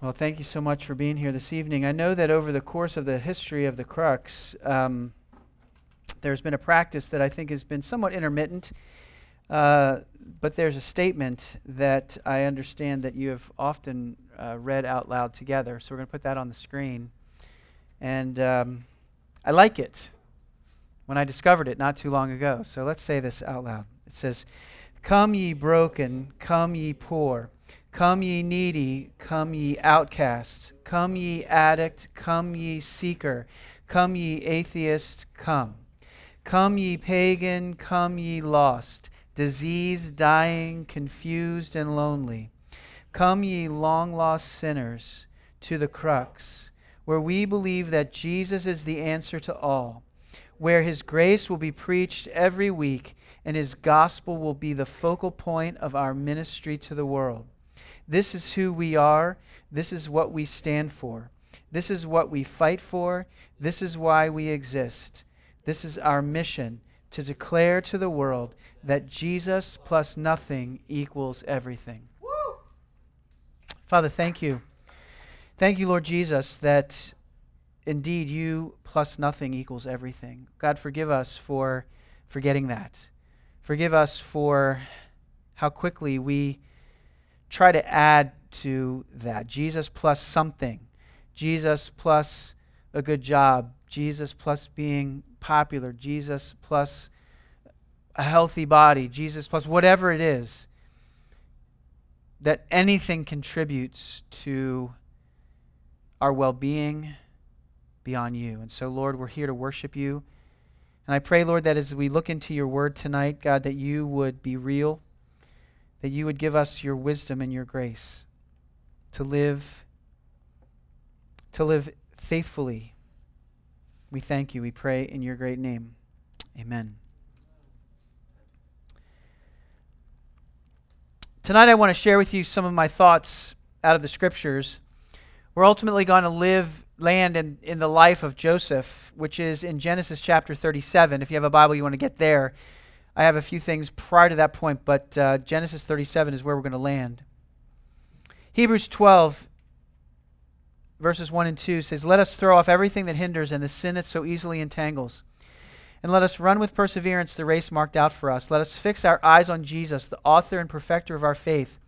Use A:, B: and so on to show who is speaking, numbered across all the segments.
A: Well, thank you so much for being here this evening. I know that over the course of the history of the Crux, um, there's been a practice that I think has been somewhat intermittent, uh, but there's a statement that I understand that you have often uh, read out loud together. So we're going to put that on the screen. And um, I like it when I discovered it not too long ago. So let's say this out loud. It says, Come ye broken, come ye poor. Come ye needy, come ye outcast, come ye addict, come ye seeker, come ye atheist, come. Come ye pagan, come ye lost, diseased, dying, confused, and lonely. Come ye long lost sinners to the crux, where we believe that Jesus is the answer to all, where his grace will be preached every week and his gospel will be the focal point of our ministry to the world. This is who we are. This is what we stand for. This is what we fight for. This is why we exist. This is our mission to declare to the world that Jesus plus nothing equals everything. Woo! Father, thank you. Thank you, Lord Jesus, that indeed you plus nothing equals everything. God, forgive us for forgetting that. Forgive us for how quickly we try to add to that. Jesus plus something. Jesus plus a good job. Jesus plus being popular. Jesus plus a healthy body. Jesus plus whatever it is. That anything contributes to our well being beyond you. And so, Lord, we're here to worship you. And I pray, Lord, that as we look into your word tonight, God, that you would be real that you would give us your wisdom and your grace to live to live faithfully. We thank you. We pray in your great name. Amen. Tonight I want to share with you some of my thoughts out of the scriptures. We're ultimately going to live land in, in the life of Joseph, which is in Genesis chapter 37. If you have a Bible, you want to get there. I have a few things prior to that point, but uh, Genesis 37 is where we're going to land. Hebrews 12, verses 1 and 2 says, Let us throw off everything that hinders and the sin that so easily entangles. And let us run with perseverance the race marked out for us. Let us fix our eyes on Jesus, the author and perfecter of our faith,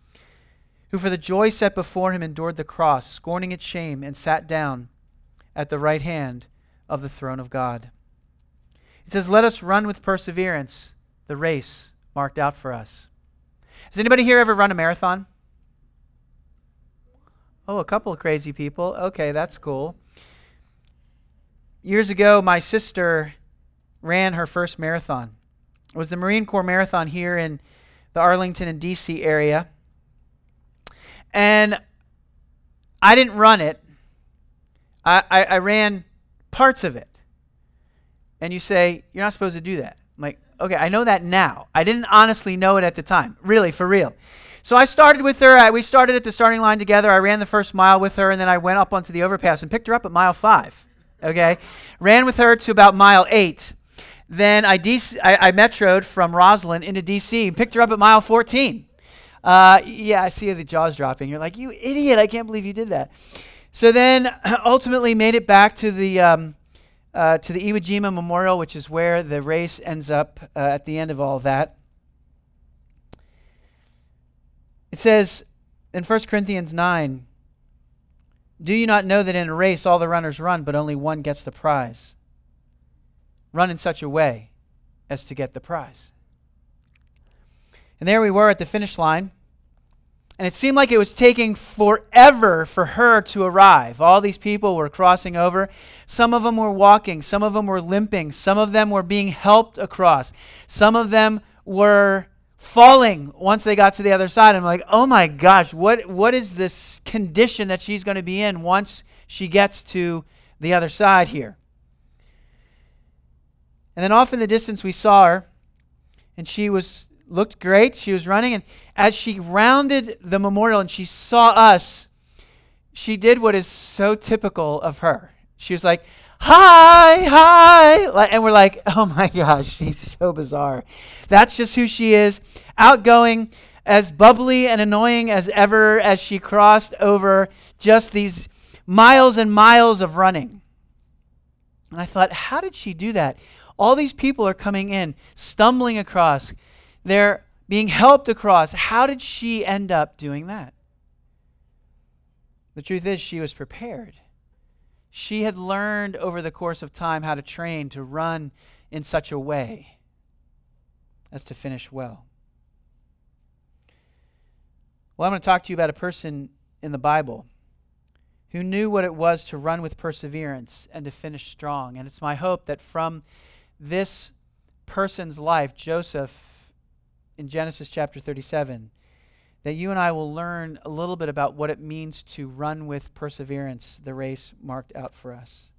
A: who for the joy set before him endured the cross, scorning its shame, and sat down at the right hand of the throne of God. It says, Let us run with perseverance the race marked out for us. Has anybody here ever run a marathon? Oh, a couple of crazy people. Okay, that's cool. Years ago, my sister ran her first marathon. It was the Marine Corps Marathon here in the Arlington and DC area. And I didn't run it, I, I, I ran parts of it. And you say, You're not supposed to do that. I'm like, Okay, I know that now. I didn't honestly know it at the time. Really, for real. So I started with her. I, we started at the starting line together. I ran the first mile with her, and then I went up onto the overpass and picked her up at mile five. Okay? ran with her to about mile eight. Then I, DC, I, I metroed from Rosslyn into DC and picked her up at mile 14. Uh, yeah, I see the jaws dropping. You're like, you idiot. I can't believe you did that. So then ultimately made it back to the. Um, uh, to the Iwo Jima Memorial, which is where the race ends up uh, at the end of all that. It says in 1 Corinthians 9 Do you not know that in a race all the runners run, but only one gets the prize? Run in such a way as to get the prize. And there we were at the finish line. And it seemed like it was taking forever for her to arrive. All these people were crossing over. Some of them were walking, some of them were limping, some of them were being helped across, some of them were falling once they got to the other side. I'm like, oh my gosh, what, what is this condition that she's going to be in once she gets to the other side here? And then off in the distance, we saw her, and she was looked great. She was running. And as she rounded the memorial and she saw us, she did what is so typical of her. She was like, hi, hi. And we're like, oh my gosh, she's so bizarre. That's just who she is. Outgoing, as bubbly and annoying as ever as she crossed over just these miles and miles of running. And I thought, how did she do that? All these people are coming in, stumbling across. They're being helped across. How did she end up doing that? The truth is, she was prepared. She had learned over the course of time how to train to run in such a way as to finish well. Well, I'm going to talk to you about a person in the Bible who knew what it was to run with perseverance and to finish strong. And it's my hope that from this person's life, Joseph, in Genesis chapter 37, that you and I will learn a little bit about what it means to run with perseverance the race marked out for us.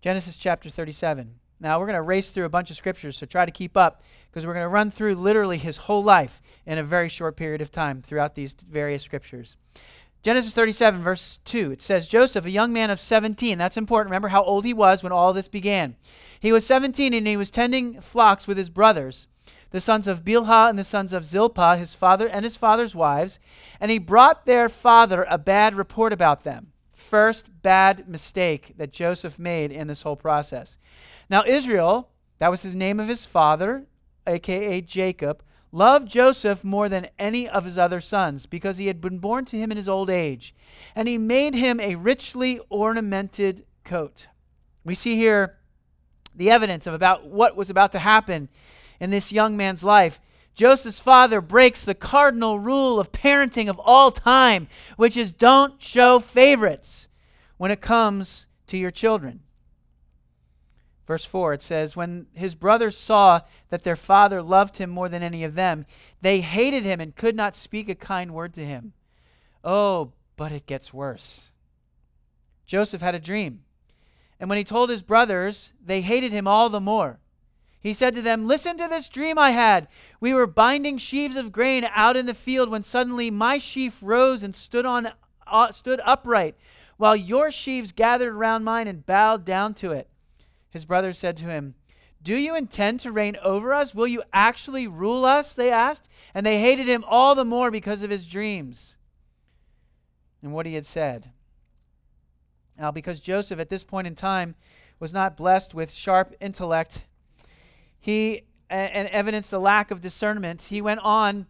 A: Genesis chapter 37. Now, we're going to race through a bunch of scriptures, so try to keep up because we're going to run through literally his whole life in a very short period of time throughout these various scriptures. Genesis 37, verse 2, it says, Joseph, a young man of 17, that's important. Remember how old he was when all this began. He was 17 and he was tending flocks with his brothers, the sons of Bilhah and the sons of Zilpah, his father and his father's wives, and he brought their father a bad report about them. First bad mistake that Joseph made in this whole process. Now, Israel, that was his name of his father, aka Jacob, loved Joseph more than any of his other sons because he had been born to him in his old age. And he made him a richly ornamented coat. We see here the evidence of about what was about to happen in this young man's life. Joseph's father breaks the cardinal rule of parenting of all time, which is don't show favorites when it comes to your children. Verse 4, it says, When his brothers saw that their father loved him more than any of them, they hated him and could not speak a kind word to him. Oh, but it gets worse. Joseph had a dream. And when he told his brothers, they hated him all the more. He said to them, Listen to this dream I had. We were binding sheaves of grain out in the field when suddenly my sheaf rose and stood, on, uh, stood upright, while your sheaves gathered around mine and bowed down to it. His brothers said to him, Do you intend to reign over us? Will you actually rule us? They asked. And they hated him all the more because of his dreams and what he had said. Now, because Joseph at this point in time was not blessed with sharp intellect, he and evidenced a lack of discernment, he went on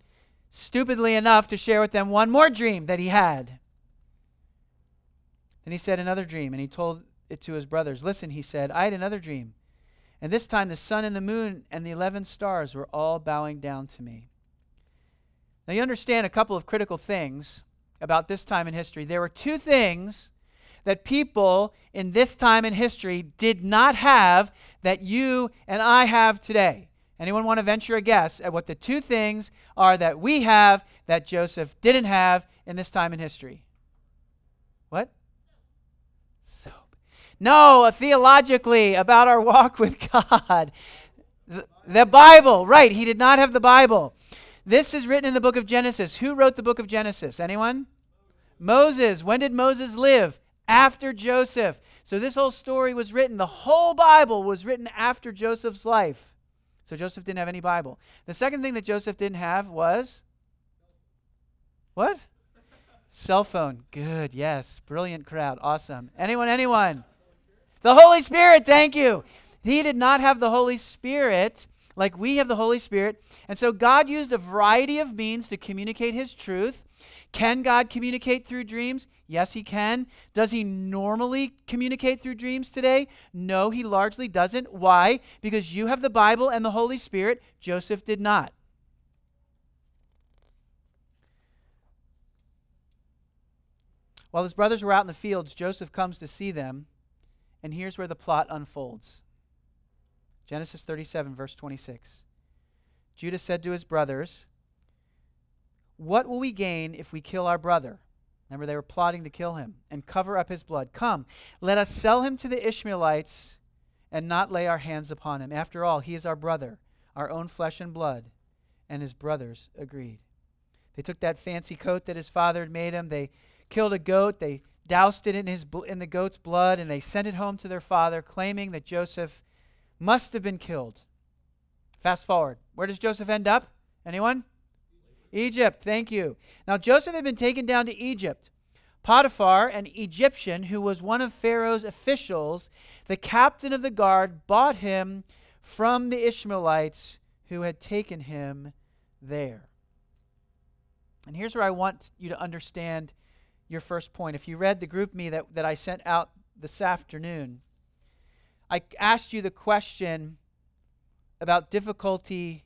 A: stupidly enough to share with them one more dream that he had. Then he said another dream, and he told it to his brothers. Listen, he said, I had another dream. And this time the sun and the moon and the 11 stars were all bowing down to me. Now you understand a couple of critical things about this time in history. There were two things that people in this time in history did not have that you and I have today. Anyone want to venture a guess at what the two things are that we have that Joseph didn't have in this time in history? What? Soap. No, uh, theologically, about our walk with God. The, the Bible, right. He did not have the Bible. This is written in the book of Genesis. Who wrote the book of Genesis? Anyone? Moses. When did Moses live? After Joseph. So this whole story was written, the whole Bible was written after Joseph's life. So Joseph didn't have any Bible. The second thing that Joseph didn't have was what? Cell phone. Good. Yes. Brilliant crowd. Awesome. Anyone? Anyone? The Holy Spirit, thank you. He did not have the Holy Spirit like we have the Holy Spirit. And so God used a variety of means to communicate His truth. Can God communicate through dreams? Yes, He can. Does He normally communicate through dreams today? No, He largely doesn't. Why? Because you have the Bible and the Holy Spirit. Joseph did not. While his brothers were out in the fields, Joseph comes to see them and here's where the plot unfolds Genesis 37, verse 26. Judah said to his brothers, What will we gain if we kill our brother? Remember, they were plotting to kill him and cover up his blood. Come, let us sell him to the Ishmaelites and not lay our hands upon him. After all, he is our brother, our own flesh and blood. And his brothers agreed. They took that fancy coat that his father had made him. They killed a goat. They doused it in, his, in the goat's blood, and they sent it home to their father, claiming that Joseph must have been killed. Fast forward. Where does Joseph end up? Anyone? Egypt, thank you. Now, Joseph had been taken down to Egypt. Potiphar, an Egyptian who was one of Pharaoh's officials, the captain of the guard, bought him from the Ishmaelites who had taken him there. And here's where I want you to understand your first point. If you read the GroupMe that, that I sent out this afternoon, I asked you the question about difficulty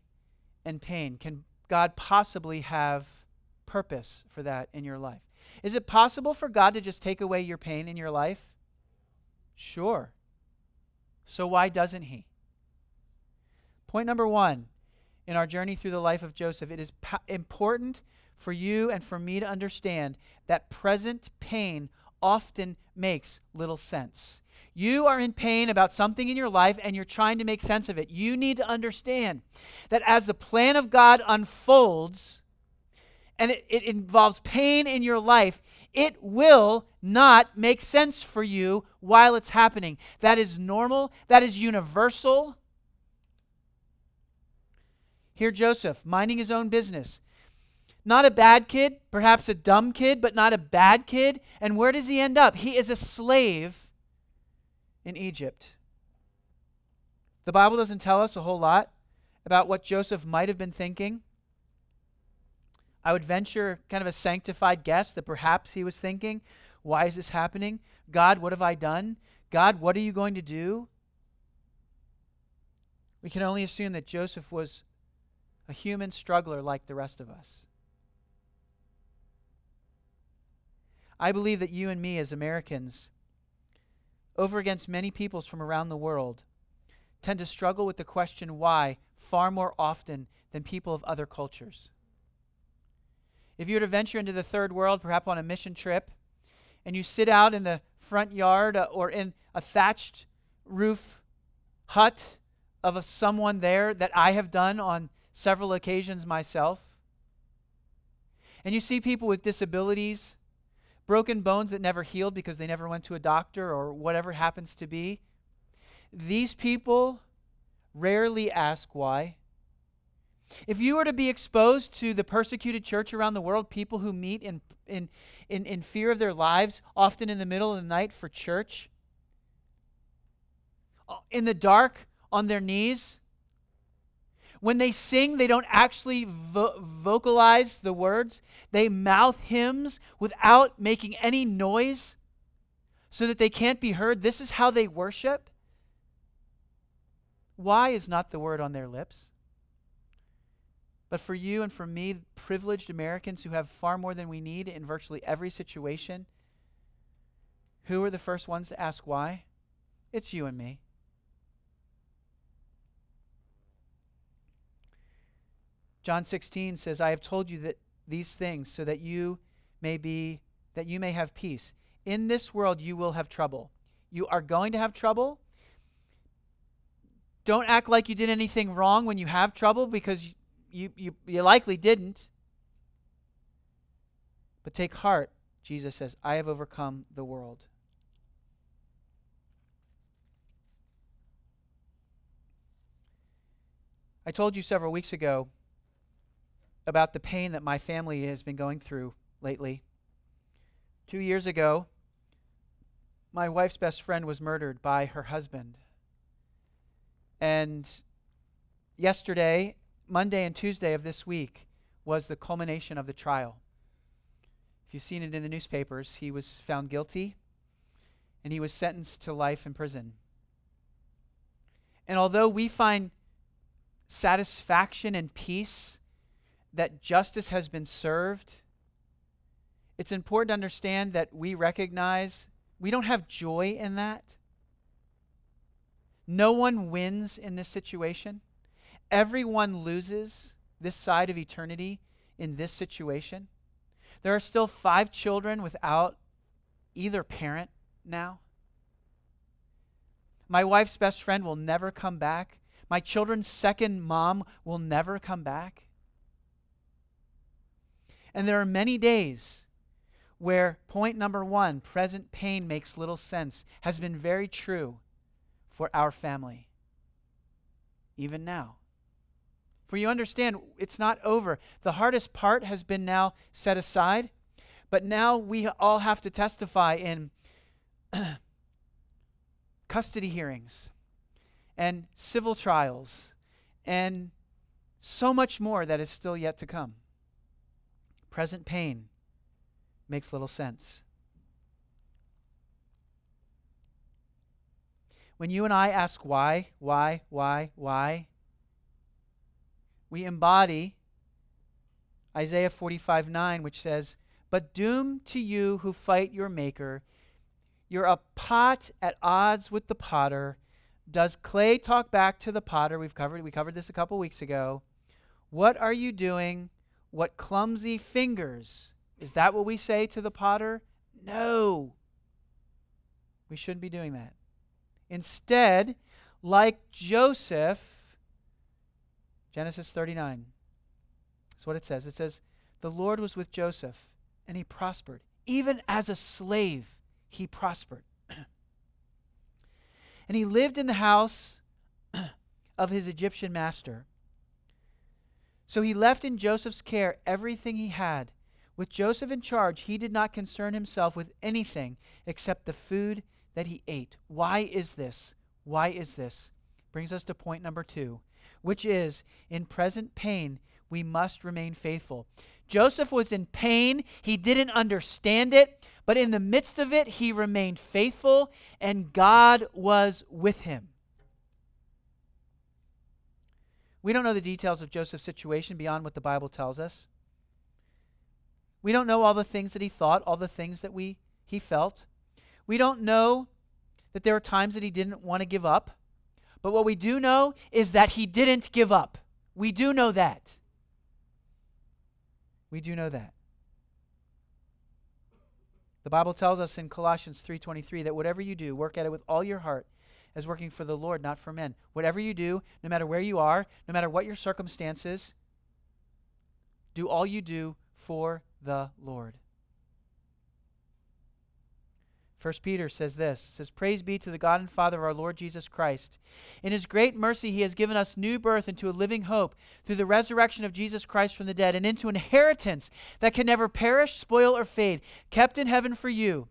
A: and pain. Can God possibly have purpose for that in your life? Is it possible for God to just take away your pain in your life? Sure. So why doesn't He? Point number one in our journey through the life of Joseph, it is po- important for you and for me to understand that present pain often makes little sense. You are in pain about something in your life and you're trying to make sense of it. You need to understand that as the plan of God unfolds and it, it involves pain in your life, it will not make sense for you while it's happening. That is normal, that is universal. Here, Joseph, minding his own business. Not a bad kid, perhaps a dumb kid, but not a bad kid. And where does he end up? He is a slave in Egypt. The Bible doesn't tell us a whole lot about what Joseph might have been thinking. I would venture kind of a sanctified guess that perhaps he was thinking, Why is this happening? God, what have I done? God, what are you going to do? We can only assume that Joseph was a human struggler like the rest of us. I believe that you and me as Americans over against many peoples from around the world, tend to struggle with the question why far more often than people of other cultures. If you were to venture into the third world, perhaps on a mission trip, and you sit out in the front yard uh, or in a thatched roof hut of a, someone there that I have done on several occasions myself, and you see people with disabilities broken bones that never healed because they never went to a doctor or whatever happens to be. These people rarely ask why. If you were to be exposed to the persecuted church around the world, people who meet in, in, in, in fear of their lives, often in the middle of the night for church, uh, in the dark, on their knees, when they sing, they don't actually vo- vocalize the words. They mouth hymns without making any noise so that they can't be heard. This is how they worship. Why is not the word on their lips? But for you and for me, privileged Americans who have far more than we need in virtually every situation, who are the first ones to ask why? It's you and me. John 16 says, I have told you that these things so that you may be that you may have peace. In this world you will have trouble. You are going to have trouble. Don't act like you did anything wrong when you have trouble because you, you, you likely didn't. But take heart, Jesus says, I have overcome the world. I told you several weeks ago about the pain that my family has been going through lately. Two years ago, my wife's best friend was murdered by her husband. And yesterday, Monday and Tuesday of this week, was the culmination of the trial. If you've seen it in the newspapers, he was found guilty and he was sentenced to life in prison. And although we find satisfaction and peace that justice has been served, it's important to understand that we recognize we don't have joy in that. No one wins in this situation. Everyone loses this side of eternity in this situation. There are still five children without either parent now. My wife's best friend will never come back. My children's second mom will never come back. And there are many days where point number one, present pain makes little sense, has been very true for our family. Even now. For you understand, it's not over. The hardest part has been now set aside, but now we all have to testify in custody hearings and civil trials and so much more that is still yet to come. Present pain makes little sense. When you and I ask why, why, why, why, we embody Isaiah 45 9, which says, But doom to you who fight your Maker, you're a pot at odds with the potter. Does clay talk back to the potter? We've covered we covered this a couple weeks ago. What are you doing? What clumsy fingers? Is that what we say to the potter? No. We shouldn't be doing that. Instead, like Joseph, Genesis 39. That's what it says. It says, The Lord was with Joseph, and he prospered. Even as a slave, he prospered. and he lived in the house of his Egyptian master. So he left in Joseph's care everything he had. With Joseph in charge, he did not concern himself with anything except the food that he ate. Why is this? Why is this? Brings us to point number two, which is in present pain, we must remain faithful. Joseph was in pain. He didn't understand it, but in the midst of it, he remained faithful, and God was with him. We don't know the details of Joseph's situation beyond what the Bible tells us. We don't know all the things that he thought, all the things that we he felt. We don't know that there were times that he didn't want to give up. But what we do know is that he didn't give up. We do know that. We do know that. The Bible tells us in Colossians 3:23 that whatever you do, work at it with all your heart as working for the Lord, not for men. Whatever you do, no matter where you are, no matter what your circumstances, do all you do for the Lord. First Peter says this says praise be to the God and Father of our Lord Jesus Christ in his great mercy he has given us new birth into a living hope through the resurrection of Jesus Christ from the dead and into an inheritance that can never perish spoil or fade kept in heaven for you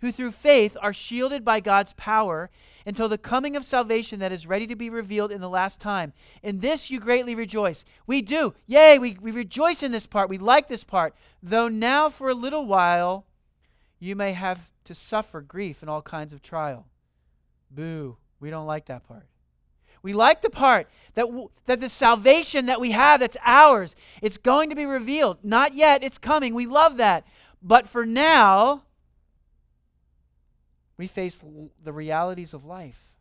A: who through faith are shielded by God's power until the coming of salvation that is ready to be revealed in the last time. In this you greatly rejoice. We do. Yay, we, we rejoice in this part. We like this part. Though now for a little while you may have to suffer grief and all kinds of trial. Boo. We don't like that part. We like the part that, w- that the salvation that we have that's ours, it's going to be revealed. Not yet, it's coming. We love that. But for now, we face l- the realities of life.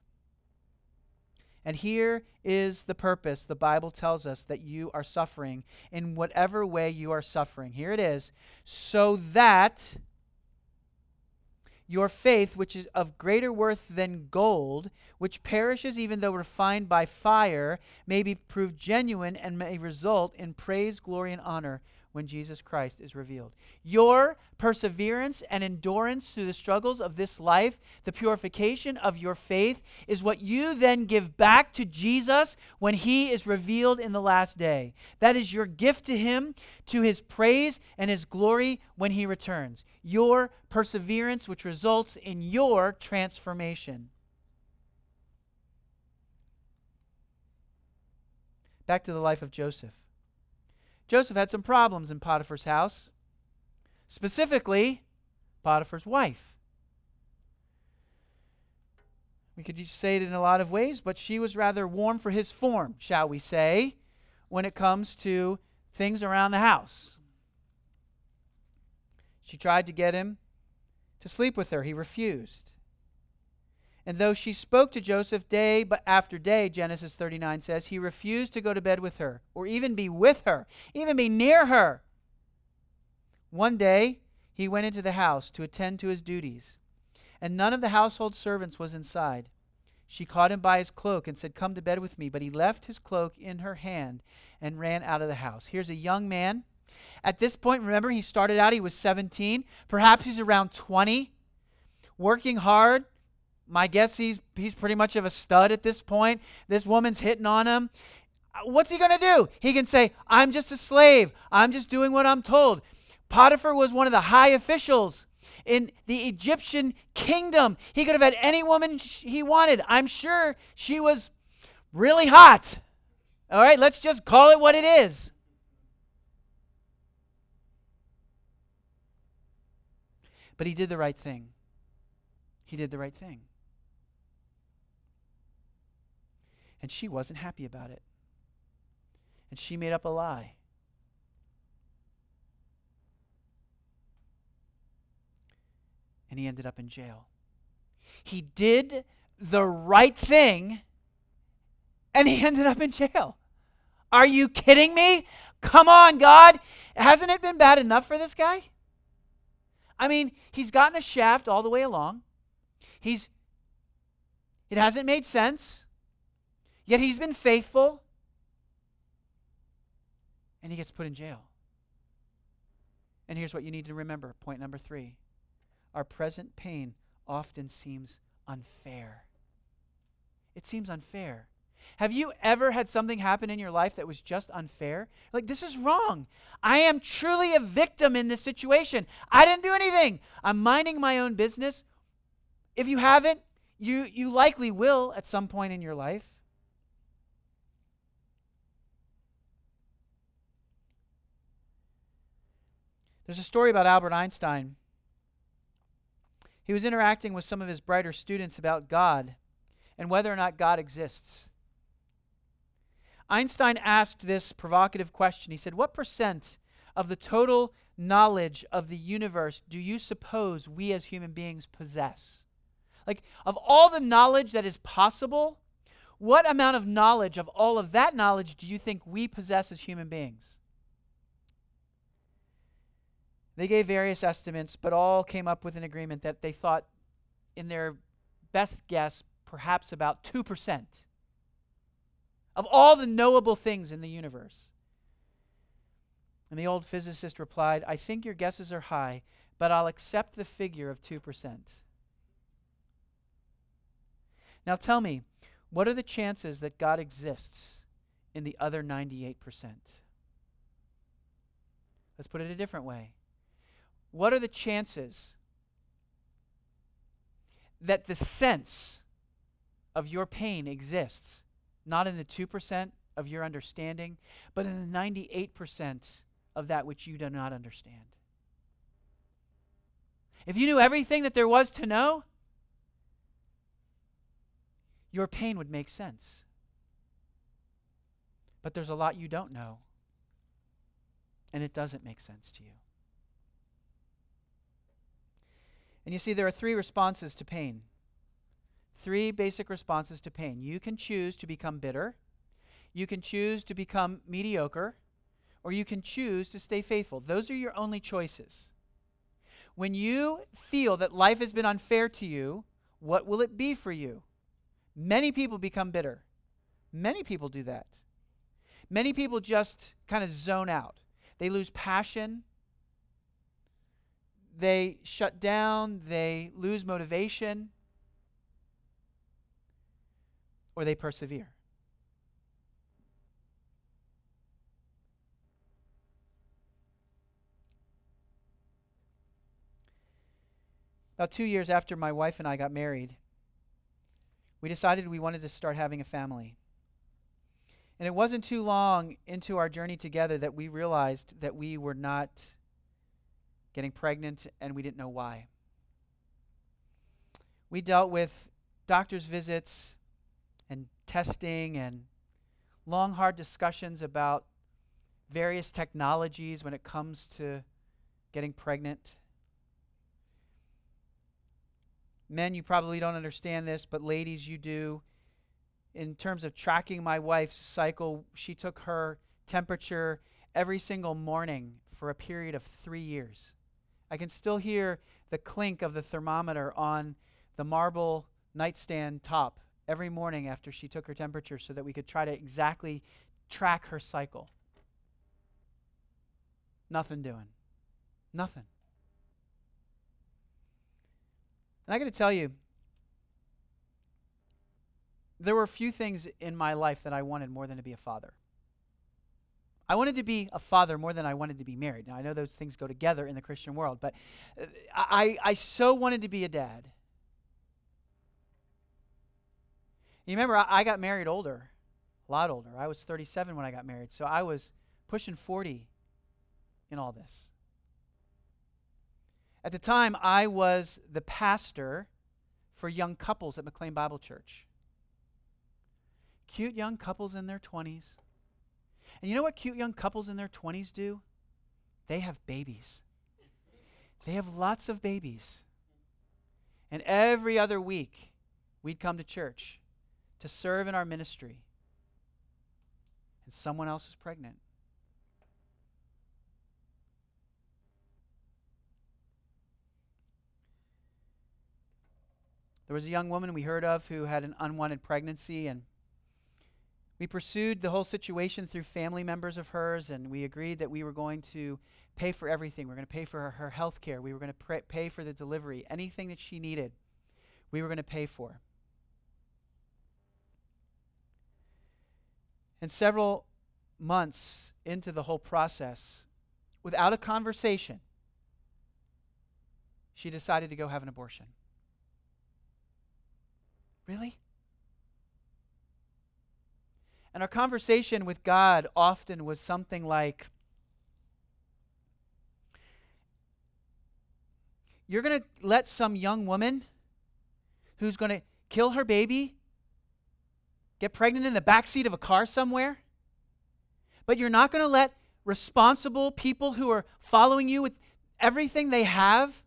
A: And here is the purpose the Bible tells us that you are suffering in whatever way you are suffering. Here it is so that your faith, which is of greater worth than gold, which perishes even though refined by fire, may be proved genuine and may result in praise, glory, and honor when Jesus Christ is revealed. Your perseverance and endurance through the struggles of this life, the purification of your faith, is what you then give back to Jesus when he is revealed in the last day. That is your gift to him, to his praise and his glory when he returns. Your perseverance, which results in your transformation. Back to the life of Joseph. Joseph had some problems in Potiphar's house, specifically, Potiphar's wife. We could say it in a lot of ways, but she was rather warm for his form, shall we say, when it comes to things around the house. She tried to get him to sleep with her, he refused. And though she spoke to Joseph day but after day, Genesis 39 says, he refused to go to bed with her or even be with her, even be near her. One day, he went into the house to attend to his duties, and none of the household servants was inside. She caught him by his cloak and said, Come to bed with me. But he left his cloak in her hand and ran out of the house. Here's a young man. At this point, remember, he started out, he was 17. Perhaps he's around 20, working hard, my guess he's he's pretty much of a stud at this point. This woman's hitting on him. What's he going to do? He can say, I'm just a slave. I'm just doing what I'm told. Potiphar was one of the high officials in the Egyptian kingdom. He could have had any woman he wanted. I'm sure she was really hot. All right, let's just call it what it is. But he did the right thing. He did the right thing. And she wasn't happy about it. And she made up a lie. And he ended up in jail. He did the right thing and he ended up in jail. Are you kidding me? Come on, God. Hasn't it been bad enough for this guy? I mean, he's gotten a shaft all the way along. He's it hasn't made sense. Yet he's been faithful. And he gets put in jail. And here's what you need to remember point number three our present pain often seems unfair. It seems unfair. Have you ever had something happen in your life that was just unfair? Like, this is wrong. I am truly a victim in this situation. I didn't do anything. I'm minding my own business. If you haven't, you, you likely will at some point in your life. There's a story about Albert Einstein. He was interacting with some of his brighter students about God and whether or not God exists. Einstein asked this provocative question. He said, What percent of the total knowledge of the universe do you suppose we as human beings possess? Like, of all the knowledge that is possible, what amount of knowledge of all of that knowledge do you think we possess as human beings? They gave various estimates, but all came up with an agreement that they thought, in their best guess, perhaps about 2% of all the knowable things in the universe. And the old physicist replied, I think your guesses are high, but I'll accept the figure of 2%. Now tell me, what are the chances that God exists in the other 98%? Let's put it a different way. What are the chances that the sense of your pain exists not in the 2% of your understanding, but in the 98% of that which you do not understand? If you knew everything that there was to know, your pain would make sense. But there's a lot you don't know, and it doesn't make sense to you. And you see, there are three responses to pain. Three basic responses to pain. You can choose to become bitter, you can choose to become mediocre, or you can choose to stay faithful. Those are your only choices. When you feel that life has been unfair to you, what will it be for you? Many people become bitter. Many people do that. Many people just kind of zone out. They lose passion they shut down, they lose motivation, or they persevere. About two years after my wife and I got married, we decided we wanted to start having a family. And it wasn't too long into our journey together that we realized that we were not getting pregnant, and we didn't know why. We dealt with doctor's visits and testing and long, hard discussions about various technologies when it comes to getting pregnant. Men, you probably don't understand this, but ladies, you do. In terms of tracking my wife's cycle, she took her temperature every single morning for a period of three years. I can still hear the clink of the thermometer on the marble nightstand top every morning after she took her temperature so that we could try to exactly track her cycle. Nothing doing. Nothing. And I got to tell you, there were a few things in my life that I wanted more than to be a father. I wanted to be a father more than I wanted to be married. Now, I know those things go together in the Christian world, but uh, I, I so wanted to be a dad. You remember, I, I got married older, a lot older. I was 37 when I got married, so I was pushing 40 in all this. At the time, I was the pastor for young couples at McLean Bible Church. Cute young couples in their 20s. And you know what cute young couples in their 20s do? They have babies. They have lots of babies. And every other week, we'd come to church to serve in our ministry. And someone else is pregnant. There was a young woman we heard of who had an unwanted pregnancy, and we pursued the whole situation through family members of hers, and we agreed that we were going to pay for everything. We were going to pay for her, her health care. We were going to pr- pay for the delivery. Anything that she needed, we were going to pay for. And several months into the whole process, without a conversation, she decided to go have an abortion. Really? And our conversation with God often was something like You're going to let some young woman who's going to kill her baby get pregnant in the back seat of a car somewhere? But you're not going to let responsible people who are following you with everything they have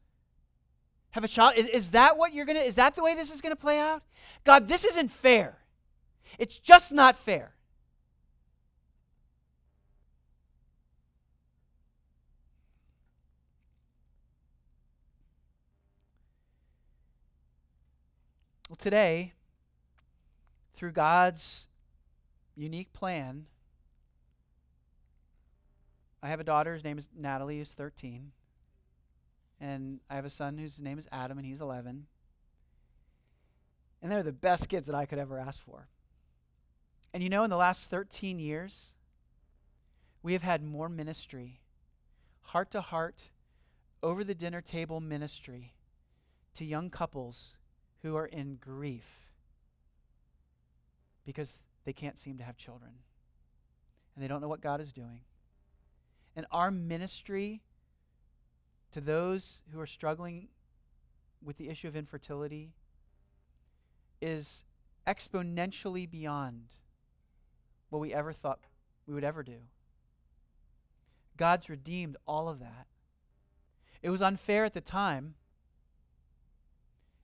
A: have a child? Is, is that what you're going to, is that the way this is going to play out? God, this isn't fair. It's just not fair. Well, today, through God's unique plan, I have a daughter, whose name is Natalie, who's 13. And I have a son whose name is Adam, and he's 11. And they're the best kids that I could ever ask for. And you know, in the last 13 years, we have had more ministry, heart to heart, over the dinner table ministry to young couples who are in grief because they can't seem to have children and they don't know what God is doing. And our ministry to those who are struggling with the issue of infertility is exponentially beyond what we ever thought we would ever do. God's redeemed all of that. It was unfair at the time.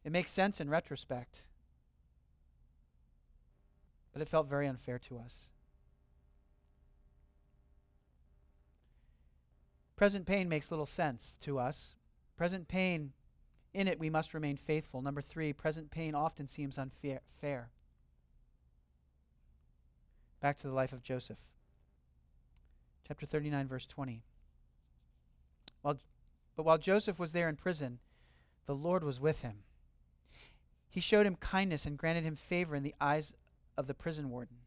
A: It makes sense in retrospect. But it felt very unfair to us. Present pain makes little sense to us. Present pain, in it we must remain faithful. Number three, present pain often seems unfair. Back to the life of Joseph. Chapter 39, verse 20. While, but while Joseph was there in prison, the Lord was with him. He showed him kindness and granted him favor in the eyes of the prison warden.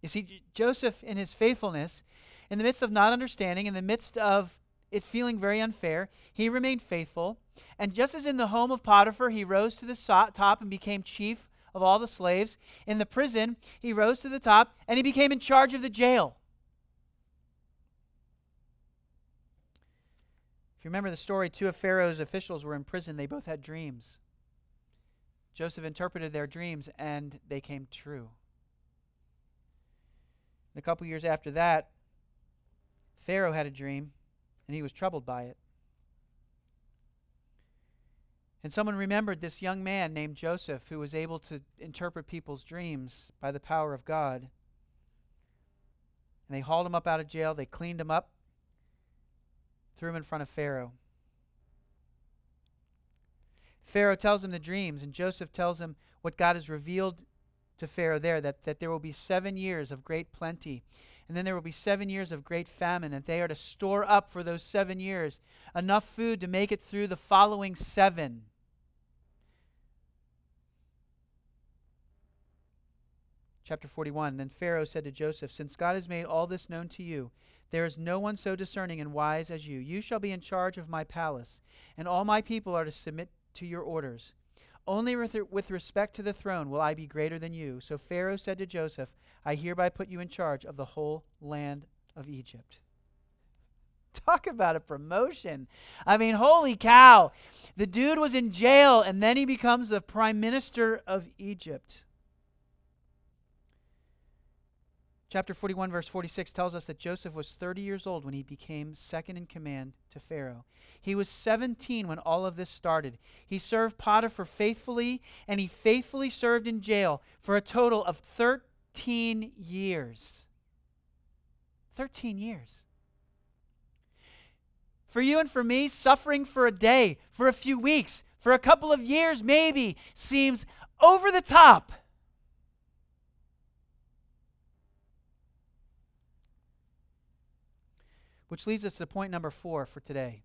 A: You see, Joseph, in his faithfulness, in the midst of not understanding, in the midst of it feeling very unfair, he remained faithful. And just as in the home of Potiphar, he rose to the top and became chief of all the slaves, in the prison, he rose to the top and he became in charge of the jail. If you remember the story, two of Pharaoh's officials were in prison. They both had dreams. Joseph interpreted their dreams and they came true. And a couple years after that, Pharaoh had a dream, and he was troubled by it. And someone remembered this young man named Joseph who was able to interpret people's dreams by the power of God. And they hauled him up out of jail, they cleaned him up, threw him in front of Pharaoh. Pharaoh tells him the dreams, and Joseph tells him what God has revealed to Pharaoh there that, that there will be seven years of great plenty and then there will be seven years of great famine, and they are to store up for those seven years enough food to make it through the following seven. Chapter 41 Then Pharaoh said to Joseph, Since God has made all this known to you, there is no one so discerning and wise as you. You shall be in charge of my palace, and all my people are to submit to your orders. Only with, with respect to the throne will I be greater than you. So Pharaoh said to Joseph, I hereby put you in charge of the whole land of Egypt. Talk about a promotion. I mean, holy cow. The dude was in jail, and then he becomes the prime minister of Egypt. Chapter 41, verse 46 tells us that Joseph was 30 years old when he became second in command to Pharaoh. He was 17 when all of this started. He served Potiphar faithfully, and he faithfully served in jail for a total of 13 years. 13 years. For you and for me, suffering for a day, for a few weeks, for a couple of years, maybe, seems over the top. Which leads us to point number four for today,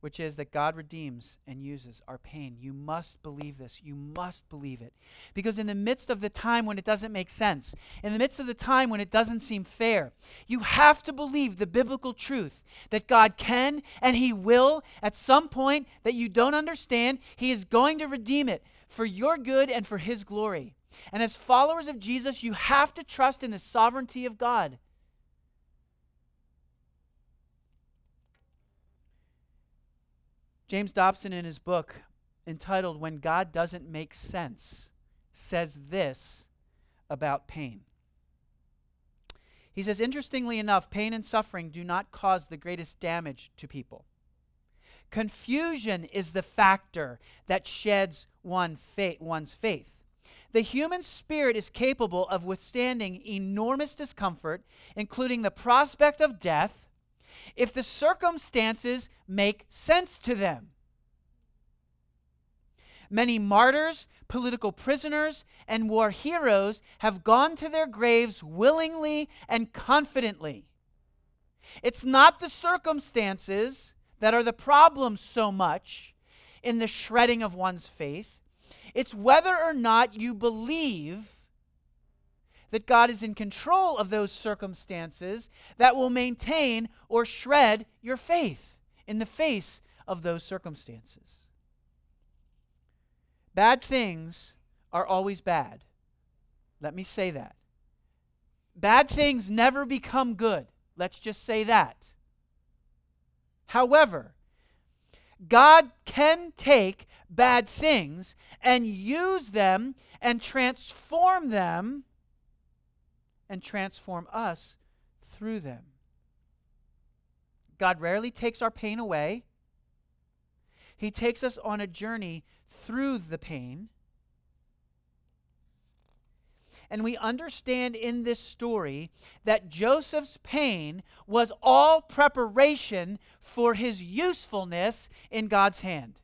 A: which is that God redeems and uses our pain. You must believe this. You must believe it. Because in the midst of the time when it doesn't make sense, in the midst of the time when it doesn't seem fair, you have to believe the biblical truth that God can and He will, at some point that you don't understand, He is going to redeem it for your good and for His glory. And as followers of Jesus, you have to trust in the sovereignty of God. James Dobson, in his book entitled When God Doesn't Make Sense, says this about pain. He says, interestingly enough, pain and suffering do not cause the greatest damage to people. Confusion is the factor that sheds one one's faith. The human spirit is capable of withstanding enormous discomfort, including the prospect of death, if the circumstances make sense to them. Many martyrs, political prisoners, and war heroes have gone to their graves willingly and confidently. It's not the circumstances that are the problem so much in the shredding of one's faith, it's whether or not you believe that God is in control of those circumstances that will maintain or shred your faith in the face of those circumstances. Bad things are always bad. Let me say that. Bad things never become good. Let's just say that. However, God can take bad things and use them and transform them and transform us through them. God rarely takes our pain away. He takes us on a journey through the pain. And we understand in this story that Joseph's pain was all preparation for his usefulness in God's hand.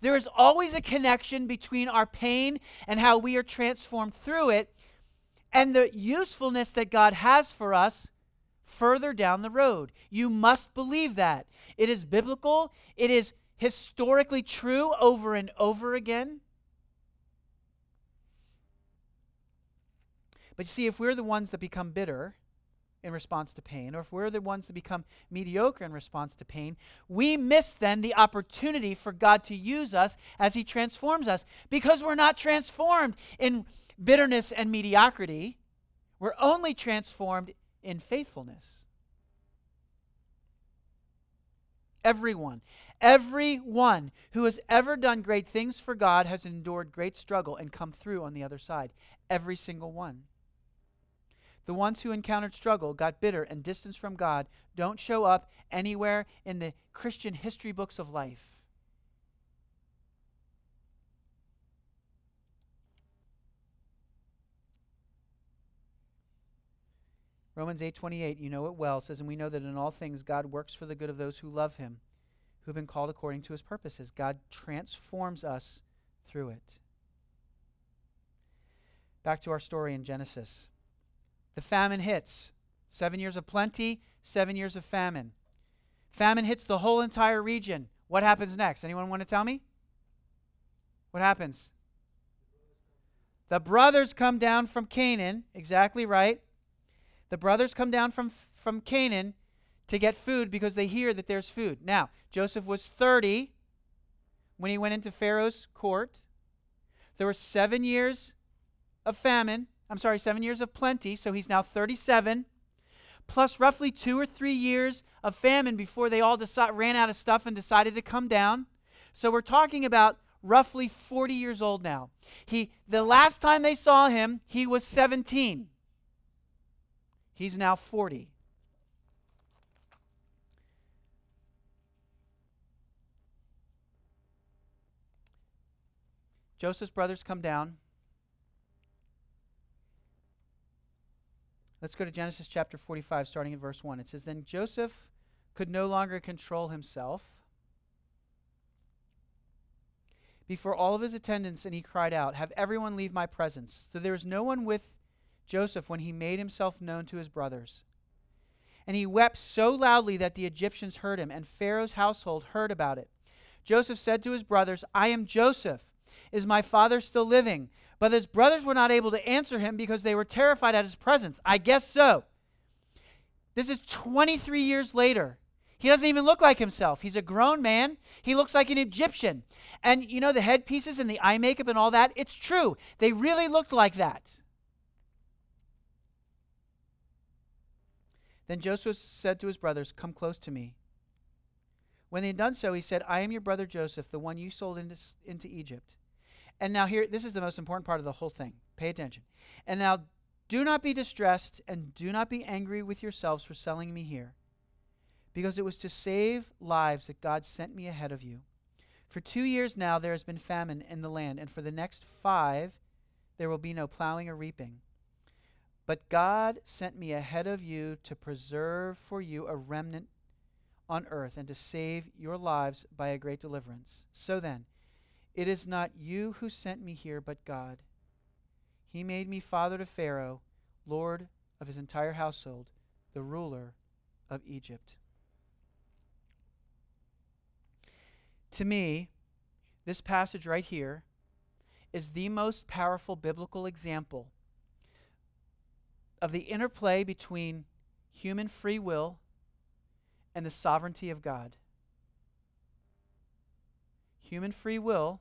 A: There is always a connection between our pain and how we are transformed through it and the usefulness that God has for us further down the road. You must believe that. It is biblical, it is historically true over and over again. But you see, if we're the ones that become bitter in response to pain, or if we're the ones that become mediocre in response to pain, we miss then the opportunity for God to use us as He transforms us because we're not transformed in bitterness and mediocrity. We're only transformed in faithfulness. Everyone, everyone who has ever done great things for God has endured great struggle and come through on the other side. Every single one. The ones who encountered struggle, got bitter, and distanced from God don't show up anywhere in the Christian history books of life. Romans 8:28, you know it well, says and we know that in all things God works for the good of those who love him, who've been called according to his purposes. God transforms us through it. Back to our story in Genesis. The famine hits. 7 years of plenty, 7 years of famine. Famine hits the whole entire region. What happens next? Anyone want to tell me? What happens? The brothers come down from Canaan, exactly right. The brothers come down from, from Canaan to get food because they hear that there's food. Now, Joseph was 30 when he went into Pharaoh's court. There were seven years of famine. I'm sorry, seven years of plenty, so he's now 37, plus roughly two or three years of famine before they all decide, ran out of stuff and decided to come down. So we're talking about roughly 40 years old now. He, the last time they saw him, he was 17. He's now 40. Joseph's brothers come down. Let's go to Genesis chapter 45, starting at verse 1. It says, Then Joseph could no longer control himself before all of his attendants, and he cried out, Have everyone leave my presence. So there was no one with Joseph when he made himself known to his brothers. And he wept so loudly that the Egyptians heard him, and Pharaoh's household heard about it. Joseph said to his brothers, I am Joseph. Is my father still living? But his brothers were not able to answer him because they were terrified at his presence. I guess so. This is 23 years later. He doesn't even look like himself. He's a grown man. He looks like an Egyptian. And you know, the headpieces and the eye makeup and all that, it's true. They really looked like that. Then Joseph said to his brothers, Come close to me. When they had done so, he said, I am your brother Joseph, the one you sold into, into Egypt. And now, here, this is the most important part of the whole thing. Pay attention. And now, do not be distressed and do not be angry with yourselves for selling me here, because it was to save lives that God sent me ahead of you. For two years now there has been famine in the land, and for the next five there will be no plowing or reaping. But God sent me ahead of you to preserve for you a remnant on earth and to save your lives by a great deliverance. So then, it is not you who sent me here, but God. He made me father to Pharaoh, lord of his entire household, the ruler of Egypt. To me, this passage right here is the most powerful biblical example of the interplay between human free will and the sovereignty of God. Human free will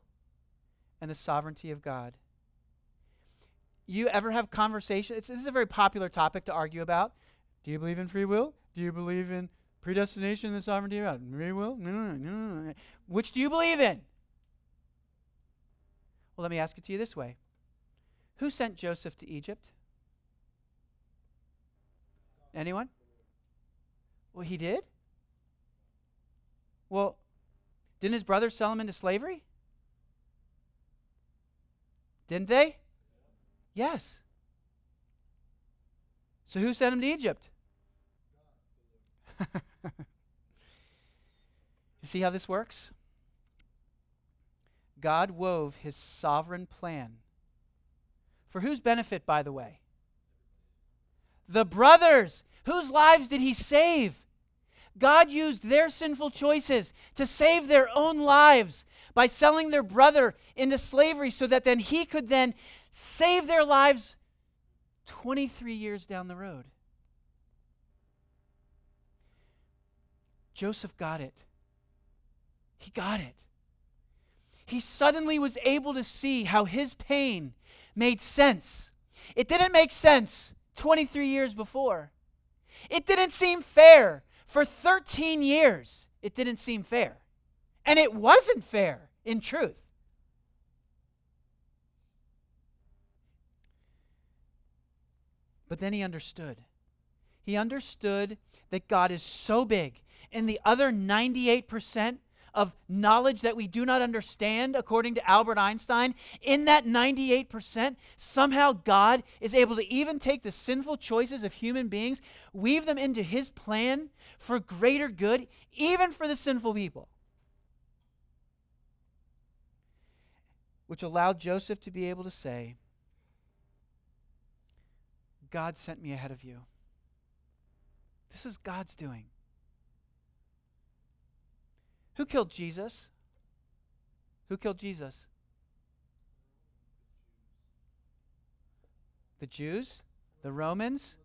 A: and the sovereignty of God. You ever have conversations? This is a very popular topic to argue about. Do you believe in free will? Do you believe in predestination and the sovereignty of God? Free will? No, no, no, no. Which do you believe in? Well, let me ask it to you this way Who sent Joseph to Egypt? Anyone? Well, he did. Well, didn't his brothers sell him into slavery? Didn't they? Yes. So who sent him to Egypt? you see how this works? God wove his sovereign plan. For whose benefit, by the way? The brothers. Whose lives did he save? God used their sinful choices to save their own lives by selling their brother into slavery so that then he could then save their lives 23 years down the road. Joseph got it. He got it. He suddenly was able to see how his pain made sense. It didn't make sense 23 years before. It didn't seem fair. For 13 years, it didn't seem fair. And it wasn't fair, in truth. But then he understood. He understood that God is so big, and the other 98% of knowledge that we do not understand, according to Albert Einstein, in that 98%, somehow God is able to even take the sinful choices of human beings, weave them into his plan for greater good, even for the sinful people. Which allowed Joseph to be able to say, God sent me ahead of you. This was God's doing. Who killed Jesus? Who killed Jesus? The Jews? The Romans?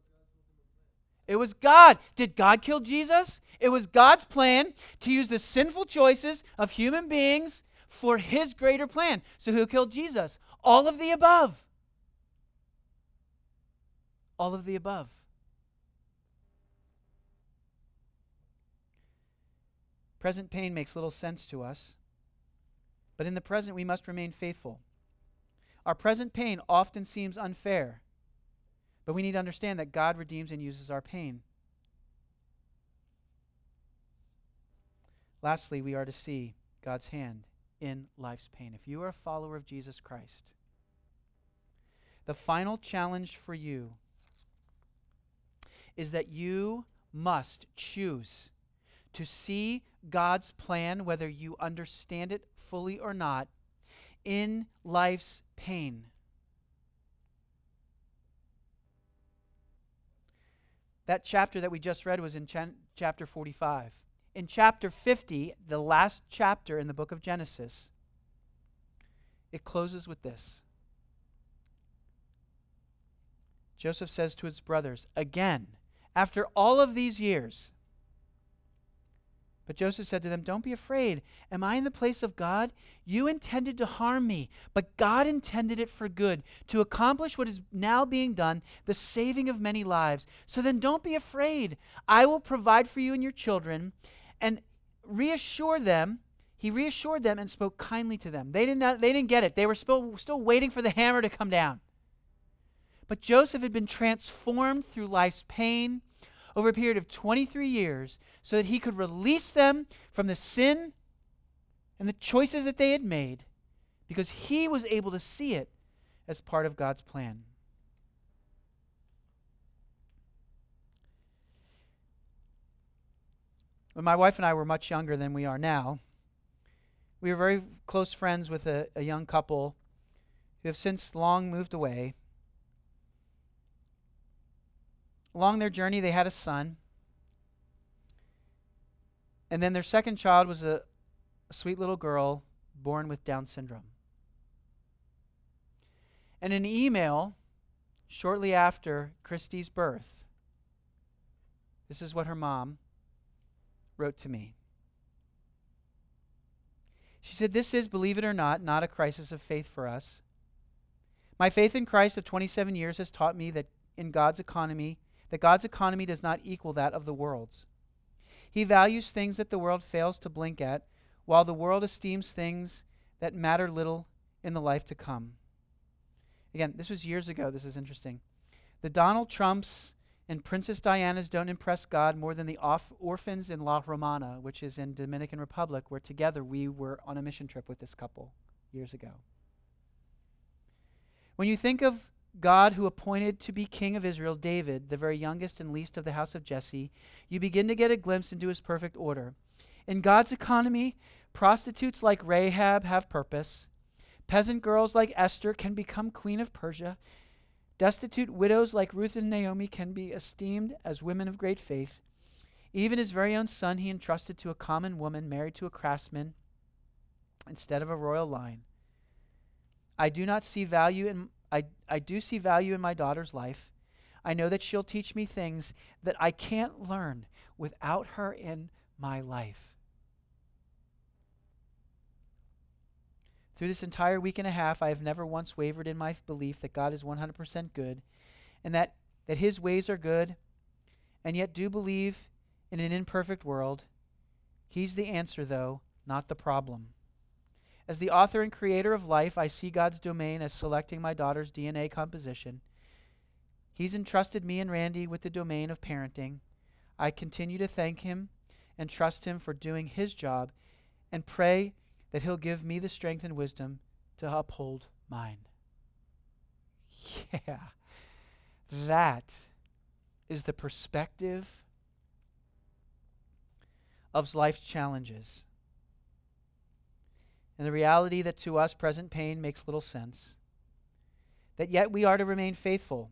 A: It was God. Did God kill Jesus? It was God's plan to use the sinful choices of human beings for his greater plan. So who killed Jesus? All of the above. All of the above. Present pain makes little sense to us, but in the present we must remain faithful. Our present pain often seems unfair but we need to understand that God redeems and uses our pain. Lastly, we are to see God's hand in life's pain. If you are a follower of Jesus Christ, the final challenge for you is that you must choose to see God's plan, whether you understand it fully or not, in life's pain. That chapter that we just read was in ch- chapter 45. In chapter 50, the last chapter in the book of Genesis, it closes with this. Joseph says to his brothers, again, after all of these years, but Joseph said to them, Don't be afraid. Am I in the place of God? You intended to harm me, but God intended it for good, to accomplish what is now being done, the saving of many lives. So then don't be afraid. I will provide for you and your children. And reassure them. He reassured them and spoke kindly to them. They, did not, they didn't get it. They were still, still waiting for the hammer to come down. But Joseph had been transformed through life's pain over a period of 23 years so that he could release them from the sin and the choices that they had made because he was able to see it as part of God's plan. When my wife and I were much younger than we are now, we were very close friends with a, a young couple who have since long moved away. Along their journey, they had a son. And then their second child was a, a sweet little girl born with Down syndrome. And an email shortly after Christy's birth, this is what her mom wrote to me. She said, This is, believe it or not, not a crisis of faith for us. My faith in Christ of 27 years has taught me that in God's economy, that God's economy does not equal that of the world's. He values things that the world fails to blink at, while the world esteems things that matter little in the life to come. Again, this was years ago. This is interesting. The Donald Trumps and Princess Dianas don't impress God more than the off- orphans in La Romana, which is in Dominican Republic, where together we were on a mission trip with this couple years ago. When you think of God who appointed to be king of Israel David, the very youngest and least of the house of Jesse, you begin to get a glimpse into his perfect order. In God's economy, prostitutes like Rahab have purpose. Peasant girls like Esther can become queen of Persia. Destitute widows like Ruth and Naomi can be esteemed as women of great faith. Even his very own son he entrusted to a common woman married to a craftsman instead of a royal line. I do not see value in I, I do see value in my daughter's life. I know that she'll teach me things that I can't learn without her in my life. Through this entire week and a half, I have never once wavered in my belief that God is 100% good and that, that His ways are good, and yet do believe in an imperfect world. He's the answer, though, not the problem. As the author and creator of life, I see God's domain as selecting my daughter's DNA composition. He's entrusted me and Randy with the domain of parenting. I continue to thank him and trust him for doing his job and pray that he'll give me the strength and wisdom to uphold mine. Yeah, that is the perspective of life's challenges and the reality that to us present pain makes little sense. That yet we are to remain faithful.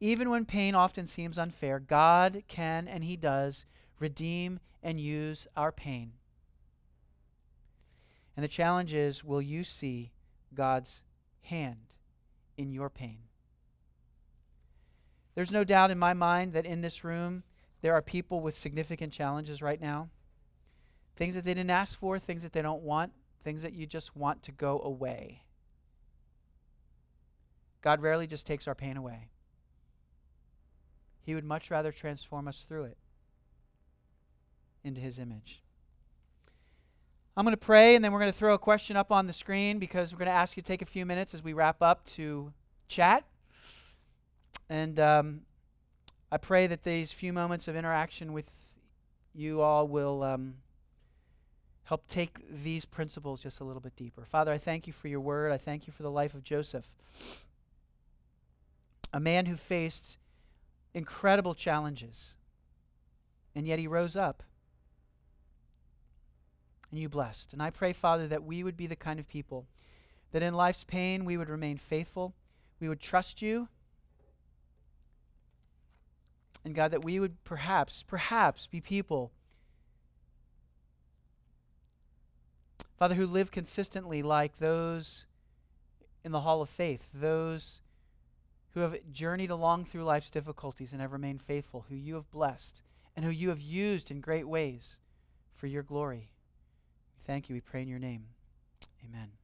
A: Even when pain often seems unfair, God can and He does redeem and use our pain. And the challenge is will you see God's hand in your pain? There's no doubt in my mind that in this room there are people with significant challenges right now. Things that they didn't ask for, things that they don't want, things that you just want to go away. God rarely just takes our pain away. He would much rather transform us through it into His image. I'm going to pray, and then we're going to throw a question up on the screen because we're going to ask you to take a few minutes as we wrap up to chat. And um, I pray that these few moments of interaction with you all will um, help take these principles just a little bit deeper. Father, I thank you for your word. I thank you for the life of Joseph, a man who faced incredible challenges, and yet he rose up and you blessed. And I pray, Father, that we would be the kind of people that in life's pain we would remain faithful, we would trust you, and God, that we would perhaps, perhaps be people, Father, who live consistently like those in the hall of faith, those who have journeyed along through life's difficulties and have remained faithful, who you have blessed, and who you have used in great ways for your glory thank you. We pray in your name. Amen.